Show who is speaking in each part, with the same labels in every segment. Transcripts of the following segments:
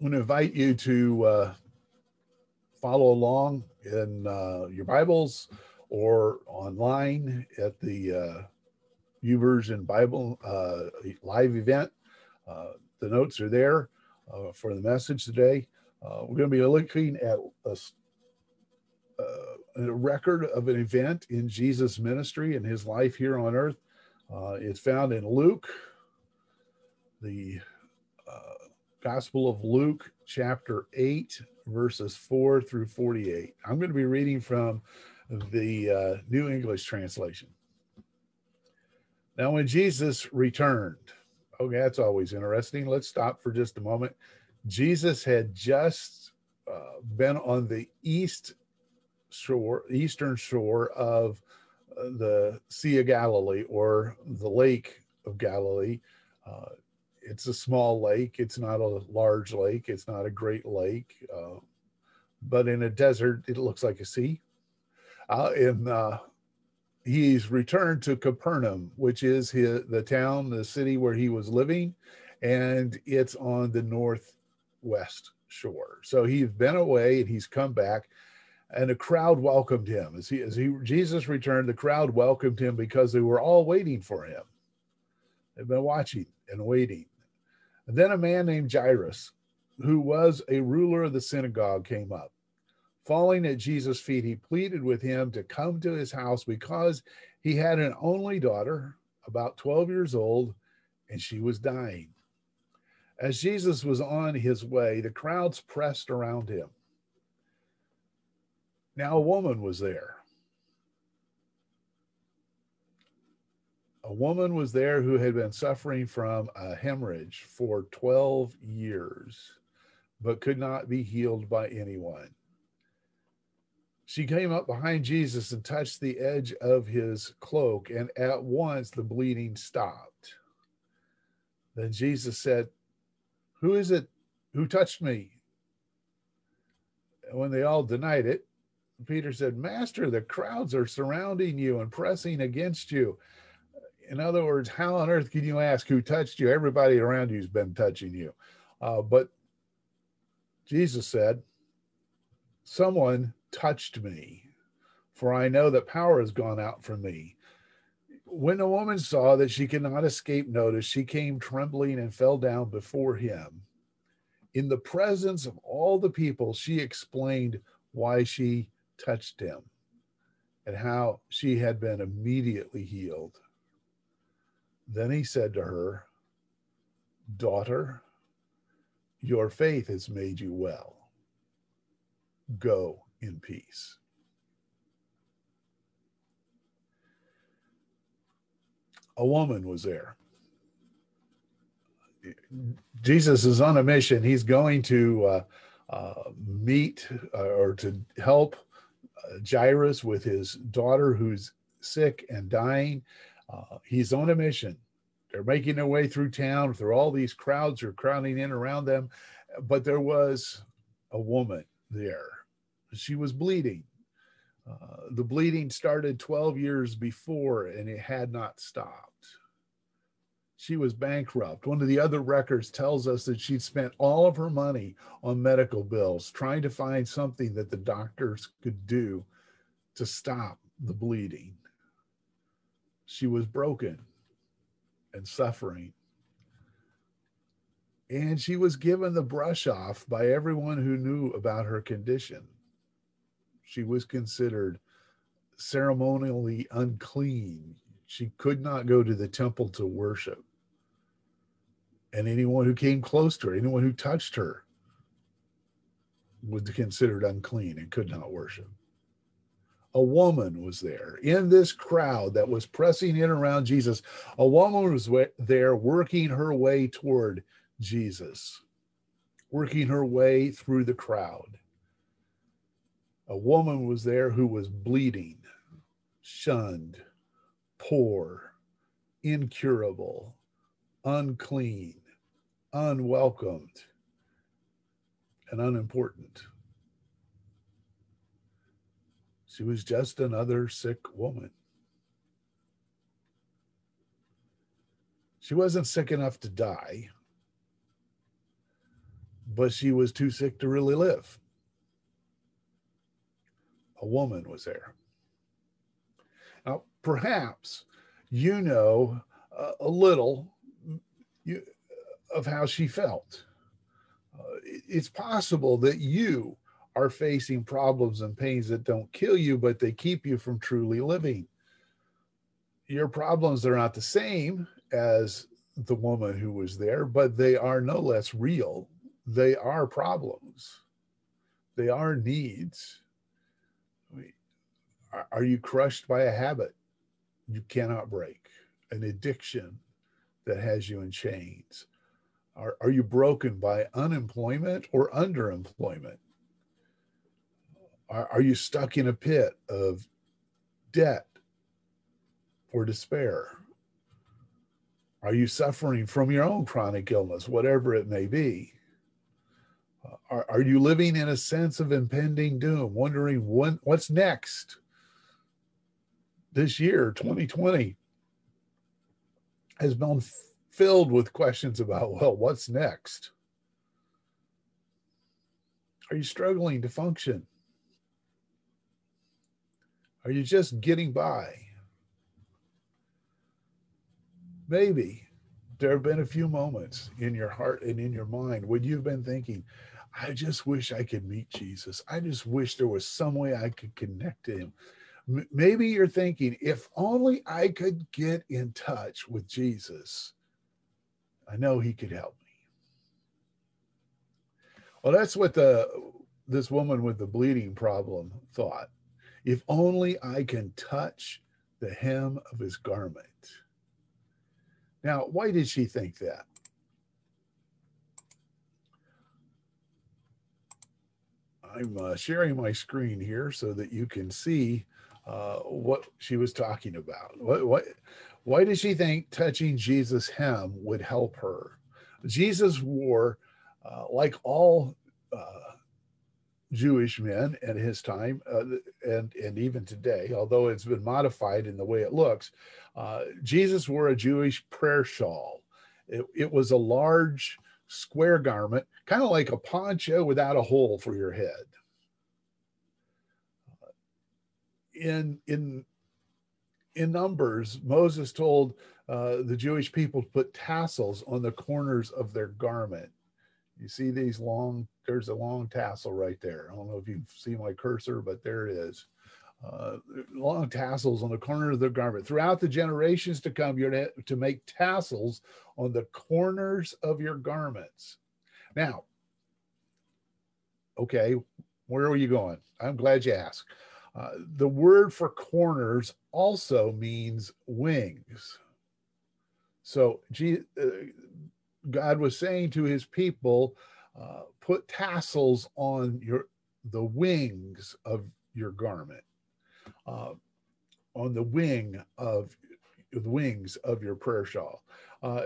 Speaker 1: want to invite you to uh, follow along in uh, your Bibles or online at the uh, YouVersion Bible uh, live event. Uh, the notes are there uh, for the message today. Uh, we're going to be looking at a, a, record of an event in Jesus' ministry and his life here on earth. It's found in Luke, the Gospel of Luke, chapter 8, verses 4 through 48. I'm going to be reading from the uh, New English translation. Now, when Jesus returned, okay, that's always interesting. Let's stop for just a moment. Jesus had just uh, been on the east shore, eastern shore of uh, the Sea of Galilee or the Lake of Galilee. It's a small lake. It's not a large lake. It's not a great lake. Uh, but in a desert, it looks like a sea. Uh, and uh, he's returned to Capernaum, which is his, the town, the city where he was living, and it's on the northwest shore. So he's been away and he's come back, and a crowd welcomed him as he as he Jesus returned. The crowd welcomed him because they were all waiting for him. They've been watching and waiting. Then a man named Jairus, who was a ruler of the synagogue, came up. Falling at Jesus' feet, he pleaded with him to come to his house because he had an only daughter, about 12 years old, and she was dying. As Jesus was on his way, the crowds pressed around him. Now, a woman was there a woman was there who had been suffering from a hemorrhage for 12 years, but could not be healed by anyone. She came up behind Jesus and touched the edge of his cloak, and at once the bleeding stopped. Then Jesus said, Who is it who touched me? And when they all denied it, Peter said, Master, the crowds are surrounding you and pressing against you in other words, how on earth can you ask who touched you? Everybody around you's been touching you. Uh, but Jesus said, Someone touched me, for I know that power has gone out from me. When the woman saw that she could not escape notice, she came trembling and fell down before him. In the presence of all the people, she explained why she touched him and how she had been immediately healed. Then he said to her, Daughter, your faith has made you well. Go in peace. A woman was there. Jesus is on a mission. He's going to uh, uh, meet uh, or to help uh, Jairus with his daughter who's sick and dying. Uh, he's on a mission. They're making their way through town through all these crowds are crowding in around them. But there was a woman there. She was bleeding. Uh, the bleeding started 12 years before and it had not stopped. She was bankrupt. One of the other records tells us that she'd spent all of her money on medical bills, trying to find something that the doctors could do to stop the bleeding. She was broken and suffering. And she was given the brush off by everyone who knew about her condition. She was considered ceremonially unclean. She could not go to the temple to worship. And anyone who came close to her, anyone who touched her, was considered unclean and could not worship a woman was there in this crowd that was pressing in around Jesus. A woman was there working her way toward Jesus, working her way through the crowd. A woman was there who was bleeding, shunned, poor, incurable, unclean, unwelcomed, and unimportant. She was just another sick woman. She wasn't sick enough to die, but she was too sick to really live. A woman was there. Now, perhaps you know a little of how she felt. Uh, it's possible that you are facing problems and pains that don't kill you, but they keep you from truly living. Your problems are not the same as the woman who was there, but they are no less real. They are problems, they are needs. Are you crushed by a habit you cannot break, an addiction that has you in chains? Are, are you broken by unemployment or underemployment? Are, are you stuck in a pit of debt or despair? Are you suffering from your own chronic illness, whatever it may be? Uh, are, are you living in a sense of impending doom, wondering when, what's next? This year, 2020, has been filled with questions about, well, what's next? Are you struggling to function? Are you just getting by? Maybe there have been a few moments in your heart and in your mind when you've been thinking, I just wish I could meet Jesus. I just wish there was some way I could connect to him. Maybe you're thinking, if only I could get in touch with Jesus, I know he could help me. Well, that's what the this woman with the bleeding problem thought. If only I can touch the hem of his garment. Now, why did she think that? I'm uh, sharing my screen here so that you can see uh, what she was talking about. What, what, why did she think touching Jesus' hem would help her? Jesus wore, uh, like all uh, Jewish men at his time, uh, and and even today, although it's been modified in the way it looks, uh, Jesus wore a Jewish prayer shawl. It, it was a large square garment, kind of like a poncho without a hole for your head. In in in Numbers, Moses told uh, the Jewish people to put tassels on the corners of their garment. You see these long there's a long tassel right there. I don't know if you see my cursor, but there it is. Uh, long tassels on the corner of the garment. Throughout the generations to come, you're to, to make tassels on the corners of your garments. Now, okay, where are you going? I'm glad you asked. Uh, the word for corners also means wings. So, uh, God was saying to his people, uh, put tassels on your the wings of your garment, uh, on the wing of the wings of your prayer shawl. Uh,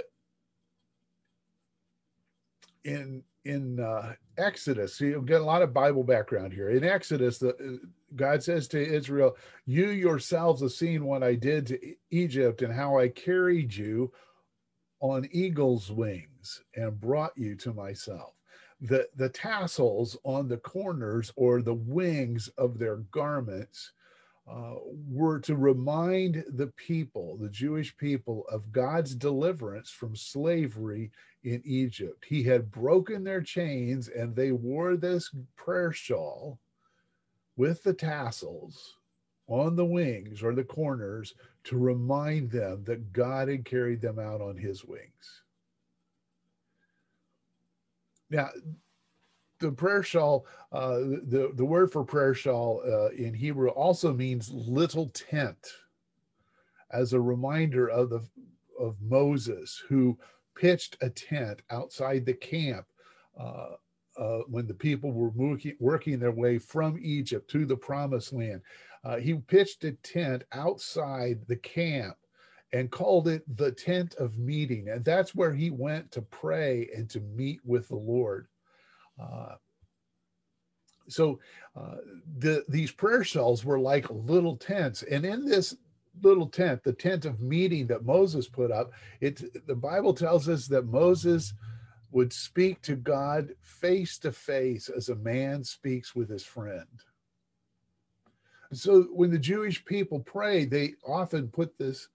Speaker 1: in in uh, Exodus, so you get a lot of Bible background here. In Exodus, the, God says to Israel, "You yourselves have seen what I did to Egypt and how I carried you on eagle's wings and brought you to myself." The, the tassels on the corners or the wings of their garments uh, were to remind the people, the Jewish people, of God's deliverance from slavery in Egypt. He had broken their chains and they wore this prayer shawl with the tassels on the wings or the corners to remind them that God had carried them out on his wings. Now, the prayer shawl, uh, the, the word for prayer shawl uh, in Hebrew also means little tent, as a reminder of the of Moses who pitched a tent outside the camp uh, uh, when the people were working, working their way from Egypt to the promised land. Uh, he pitched a tent outside the camp and called it the tent of meeting. And that's where he went to pray and to meet with the Lord. Uh, so uh, the, these prayer shawls were like little tents. And in this little tent, the tent of meeting that Moses put up, it the Bible tells us that Moses would speak to God face to face as a man speaks with his friend. So when the Jewish people pray, they often put this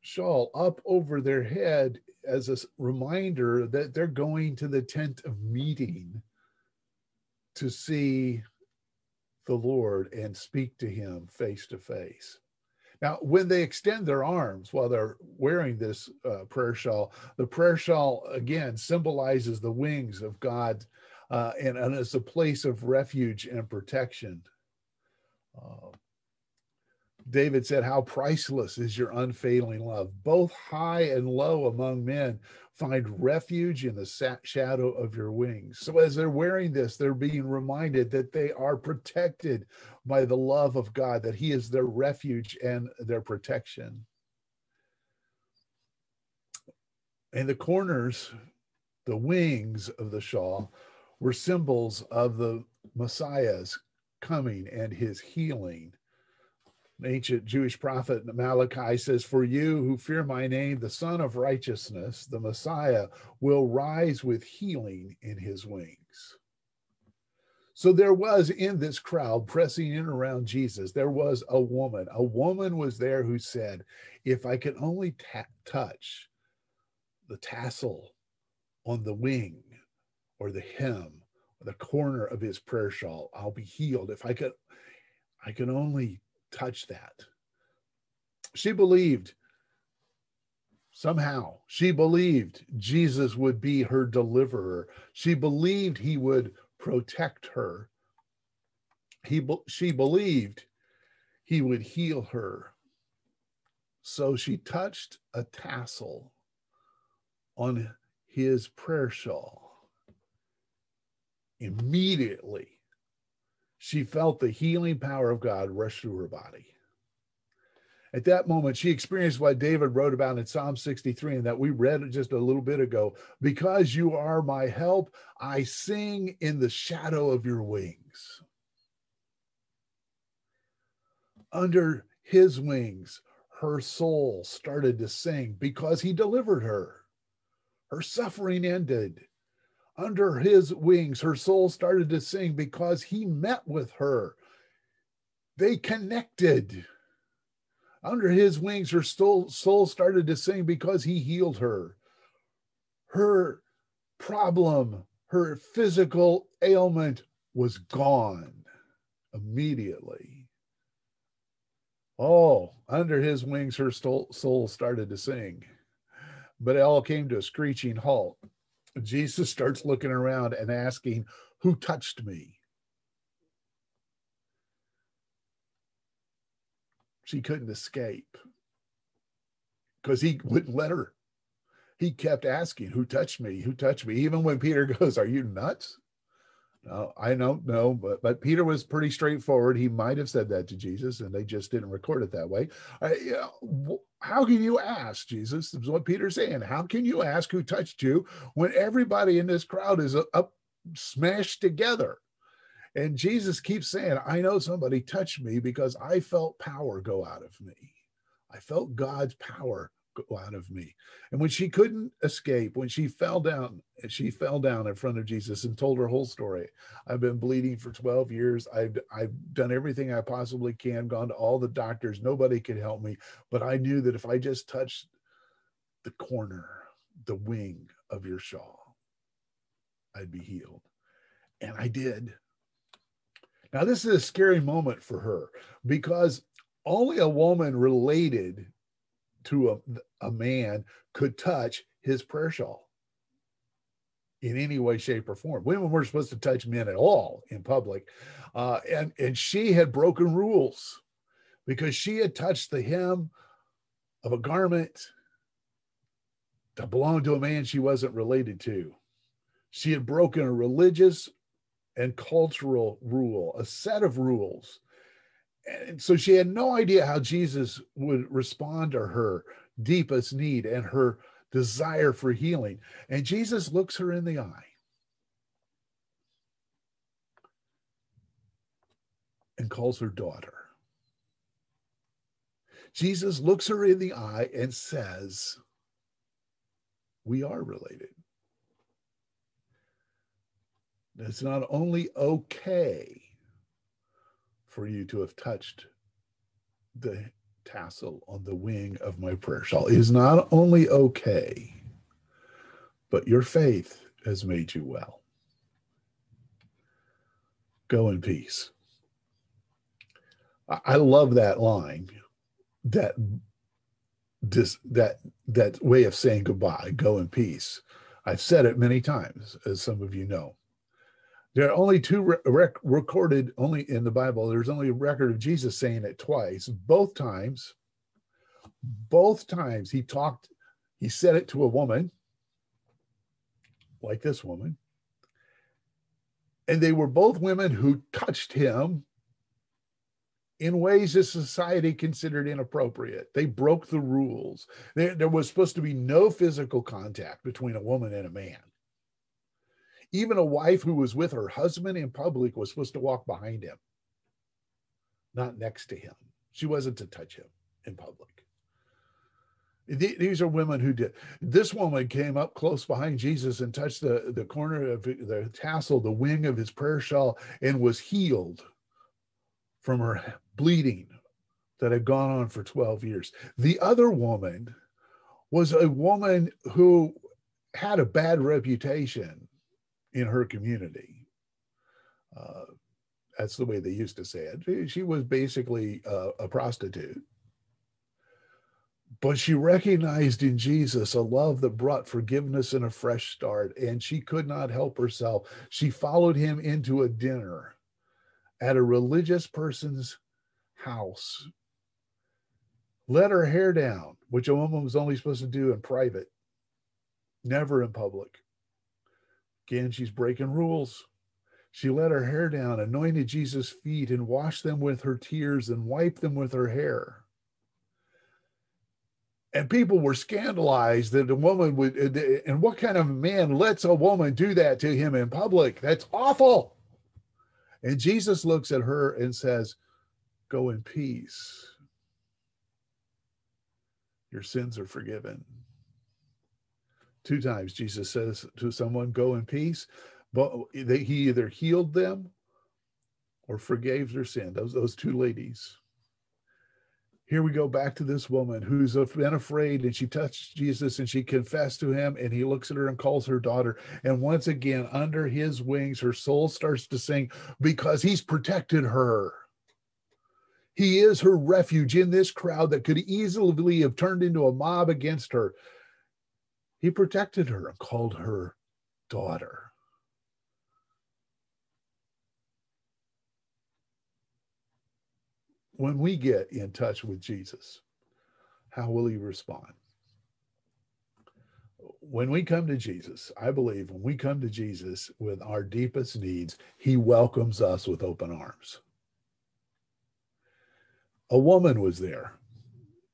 Speaker 1: shawl up over their head as a reminder that they're going to the tent of meeting to see the Lord and speak to him face to face. Now, when they extend their arms while they're wearing this uh, prayer shawl, the prayer shawl again symbolizes the wings of God uh, and, and it's a place of refuge and protection. Uh, David said, How priceless is your unfailing love. Both high and low among men find refuge in the shadow of your wings. So, as they're wearing this, they're being reminded that they are protected by the love of God, that He is their refuge and their protection. And the corners, the wings of the shawl, were symbols of the Messiah's coming and his healing ancient Jewish prophet Malachi says, For you who fear my name, the Sun of Righteousness, the Messiah, will rise with healing in his wings. So there was in this crowd pressing in around Jesus, there was a woman. A woman was there who said, If I could only ta- touch the tassel on the wing or the hem or the corner of his prayer shawl, I'll be healed. If I could, I could only touch that. She believed somehow, she believed Jesus would be her deliverer. She believed he would protect her. He, she believed he would heal her. So she touched a tassel on his prayer shawl. Immediately, she felt the healing power of God rush through her body. At that moment, she experienced what David wrote about in Psalm 63 and that we read just a little bit ago. Because you are my help, I sing in the shadow of your wings. Under his wings, her soul started to sing because he delivered her. Her suffering ended under his wings, her soul started to sing because he met with her. They connected. Under his wings, her soul, soul started to sing because he healed her. Her problem, her physical ailment was gone immediately. Oh, under his wings, her soul started to sing. But it all came to a screeching halt Jesus starts looking around and asking, Who touched me? She couldn't escape because he wouldn't let her. He kept asking, Who touched me? Who touched me? Even when Peter goes, Are you nuts? No, I don't know, but but Peter was pretty straightforward. He might have said that to Jesus, and they just didn't record it that way. You know, how can you ask Jesus? Is what Peter's saying. How can you ask who touched you when everybody in this crowd is up smashed together? And Jesus keeps saying, "I know somebody touched me because I felt power go out of me. I felt God's power go out of me. And when she couldn't escape, when she fell down, she fell down in front of Jesus and told her whole story. I've been bleeding for 12 years. I've I've done everything I possibly can, gone to all the doctors. Nobody could help me. But I knew that if I just touched the corner, the wing of your shawl, I'd be healed. And I did. Now, this is a scary moment for her because only a woman related to a, a man could touch his prayer shawl in any way, shape, or form. Women weren't supposed to touch men at all in public. Uh, and, and she had broken rules because she had touched the hem of a garment that belonged to a man she wasn't related to. She had broken a religious and cultural rule, a set of rules and so she had no idea how Jesus would respond to her deepest need and her desire for healing. And Jesus looks her in the eye and calls her daughter. Jesus looks her in the eye and says, We are related. It's not only okay for you to have touched the tassel on the wing of my prayer shawl. Is not only okay, but your faith has made you well. Go in peace. I love that line. That this that that way of saying goodbye. Go in peace. I've said it many times, as some of you know. There are only two rec- recorded only in the Bible. There's only a record of Jesus saying it twice. Both times, both times he talked, he said it to a woman, like this woman. And they were both women who touched him in ways that society considered inappropriate. They broke the rules. There, there was supposed to be no physical contact between a woman and a man. Even a wife who was with her husband in public was supposed to walk behind him, not next to him. She wasn't to touch him in public. These are women who did. This woman came up close behind Jesus and touched the, the corner of the tassel, the wing of his prayer shawl, and was healed from her bleeding that had gone on for 12 years. The other woman was a woman who had a bad reputation in her community. Uh, that's the way they used to say it. She was basically a, a prostitute. But she recognized in Jesus a love that brought forgiveness and a fresh start, and she could not help herself. She followed him into a dinner at a religious person's house, let her hair down, which a woman was only supposed to do in private, never in public. Again, she's breaking rules. She let her hair down, anointed Jesus' feet, and washed them with her tears and wiped them with her hair. And people were scandalized that a woman would, and what kind of man lets a woman do that to him in public? That's awful. And Jesus looks at her and says, Go in peace. Your sins are forgiven. Two times Jesus says to someone, Go in peace. But he either healed them or forgave their sin. Those, those two ladies. Here we go back to this woman who's been afraid and she touched Jesus and she confessed to him and he looks at her and calls her daughter. And once again, under his wings, her soul starts to sing because he's protected her. He is her refuge in this crowd that could easily have turned into a mob against her. He protected her and called her daughter. When we get in touch with Jesus, how will he respond? When we come to Jesus, I believe when we come to Jesus with our deepest needs, he welcomes us with open arms a woman was there.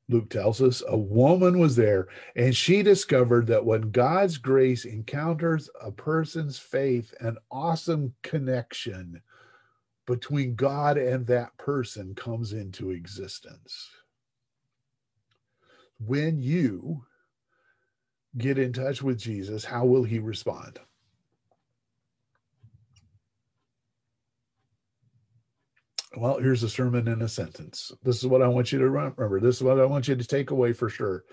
Speaker 1: Luke tells us a woman was there, and she discovered that when God's grace encounters a person's faith, an awesome connection between God and that person comes into existence. When you get in touch with Jesus, how will he respond? Well, here's a sermon in a sentence. This is what I want you to remember. This is what I want you to take away for sure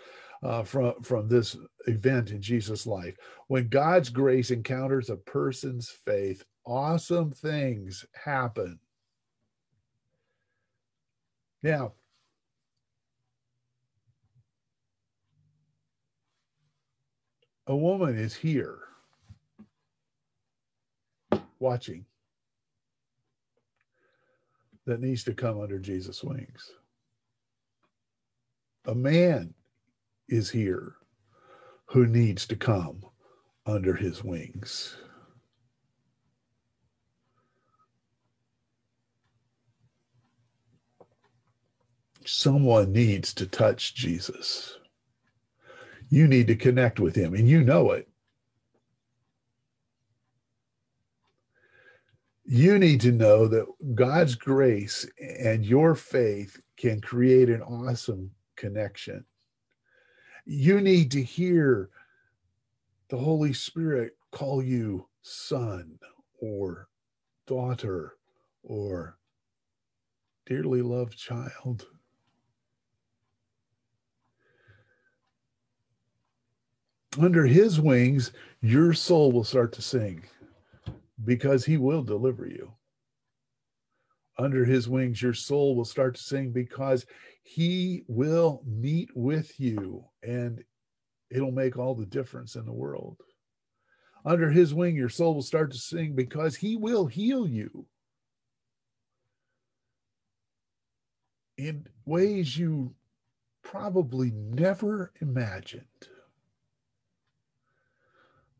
Speaker 1: uh, from, from this event in Jesus' life. When God's grace encounters a person's faith, awesome things happen. Now, a woman is here watching that needs to come under Jesus' wings. A man is here who needs to come under his wings. Someone needs to touch Jesus. You need to connect with him, and you know it. You need to know that God's grace and your faith can create an awesome connection. You need to hear the Holy Spirit call you son or daughter or dearly loved child. Under his wings, your soul will start to sing because he will deliver you. Under his wings, your soul will start to sing because he will meet with you and it'll make all the difference in the world. Under his wing, your soul will start to sing because he will heal you in ways you probably never imagined.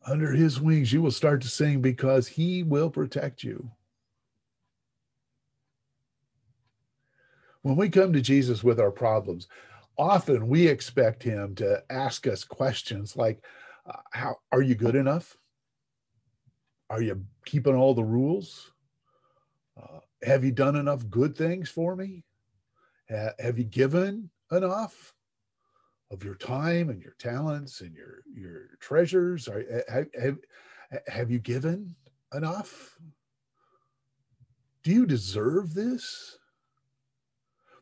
Speaker 1: Under his wings, you will start to sing because he will protect you. When we come to Jesus with our problems, often we expect him to ask us questions like, uh, how are you good enough? Are you keeping all the rules? Uh, have you done enough good things for me? Ha- have you given enough of your time and your talents and your your treasures? Are, eh, have, have, have you given enough? Do you deserve this?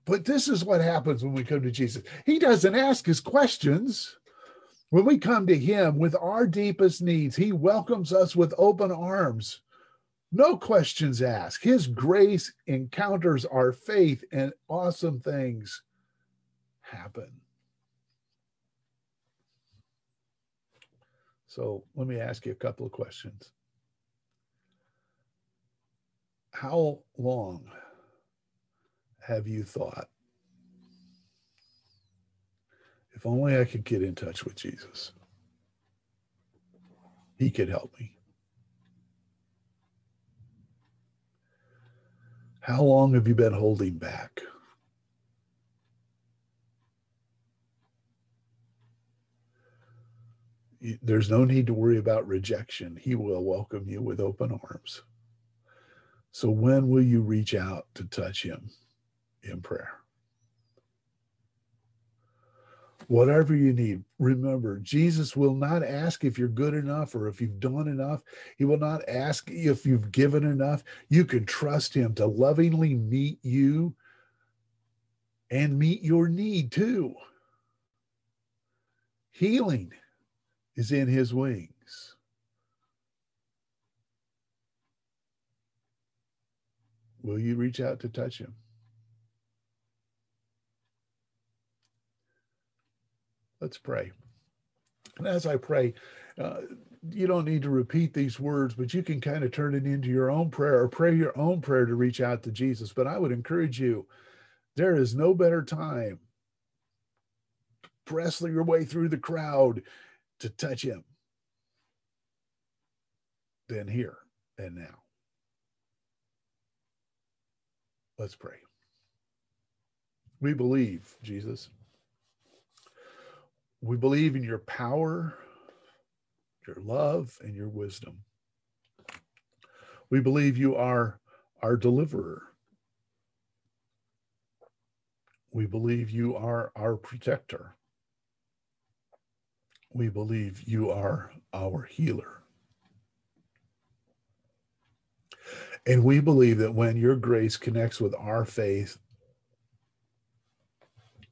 Speaker 1: But this is what happens when we come to Jesus. He doesn't ask his questions. When we come to Him with our deepest needs, He welcomes us with open arms. No questions asked. His grace encounters our faith, and awesome things happen. So let me ask you a couple of questions. How long have you thought, if only I could get in touch with Jesus? He could help me. How long have you been holding back? There's no need to worry about rejection. He will welcome you with open arms. So, when will you reach out to touch him in prayer? Whatever you need, remember, Jesus will not ask if you're good enough or if you've done enough. He will not ask if you've given enough. You can trust him to lovingly meet you and meet your need too. Healing is in his wings. Will you reach out to touch him? Let's pray. And as I pray, uh, you don't need to repeat these words, but you can kind of turn it into your own prayer or pray your own prayer to reach out to Jesus. But I would encourage you there is no better time wrestle your way through the crowd to touch him than here and now. Let's pray. We believe, Jesus. We believe in your power, your love, and your wisdom. We believe you are our deliverer. We believe you are our protector we believe you are our healer. And we believe that when your grace connects with our faith,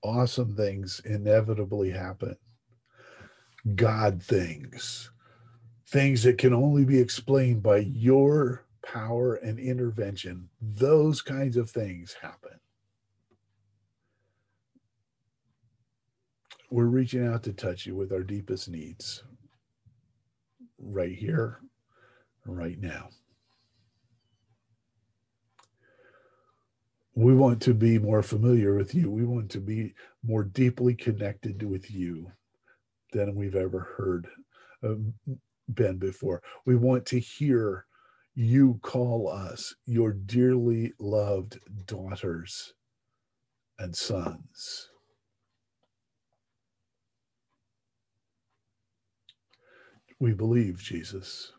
Speaker 1: awesome things inevitably happen. God things, things that can only be explained by your power and intervention, those kinds of things happen. We're reaching out to touch you with our deepest needs right here, right now. We want to be more familiar with you. We want to be more deeply connected with you than we've ever heard uh, been before. We want to hear you call us your dearly loved daughters and sons. We believe, Jesus.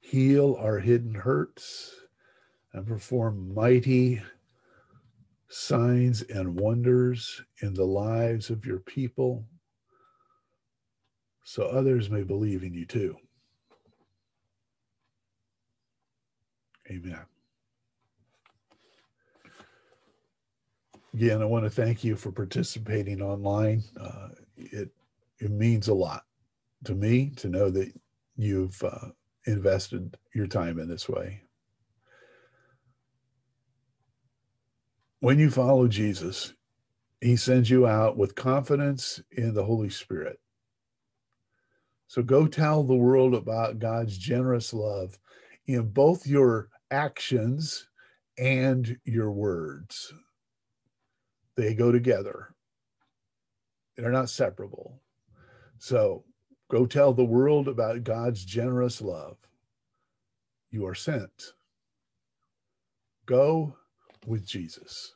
Speaker 1: Heal our hidden hurts and perform mighty signs and wonders in the lives of your people. so others may believe in you too. Amen. Again, I want to thank you for participating online. Uh, it it means a lot to me to know that you've uh, invested your time in this way. When you follow Jesus, he sends you out with confidence in the Holy Spirit. So go tell the world about God's generous love in both your actions and your words. They go together, they're not separable. So go tell the world about God's generous love. You are sent. Go with Jesus.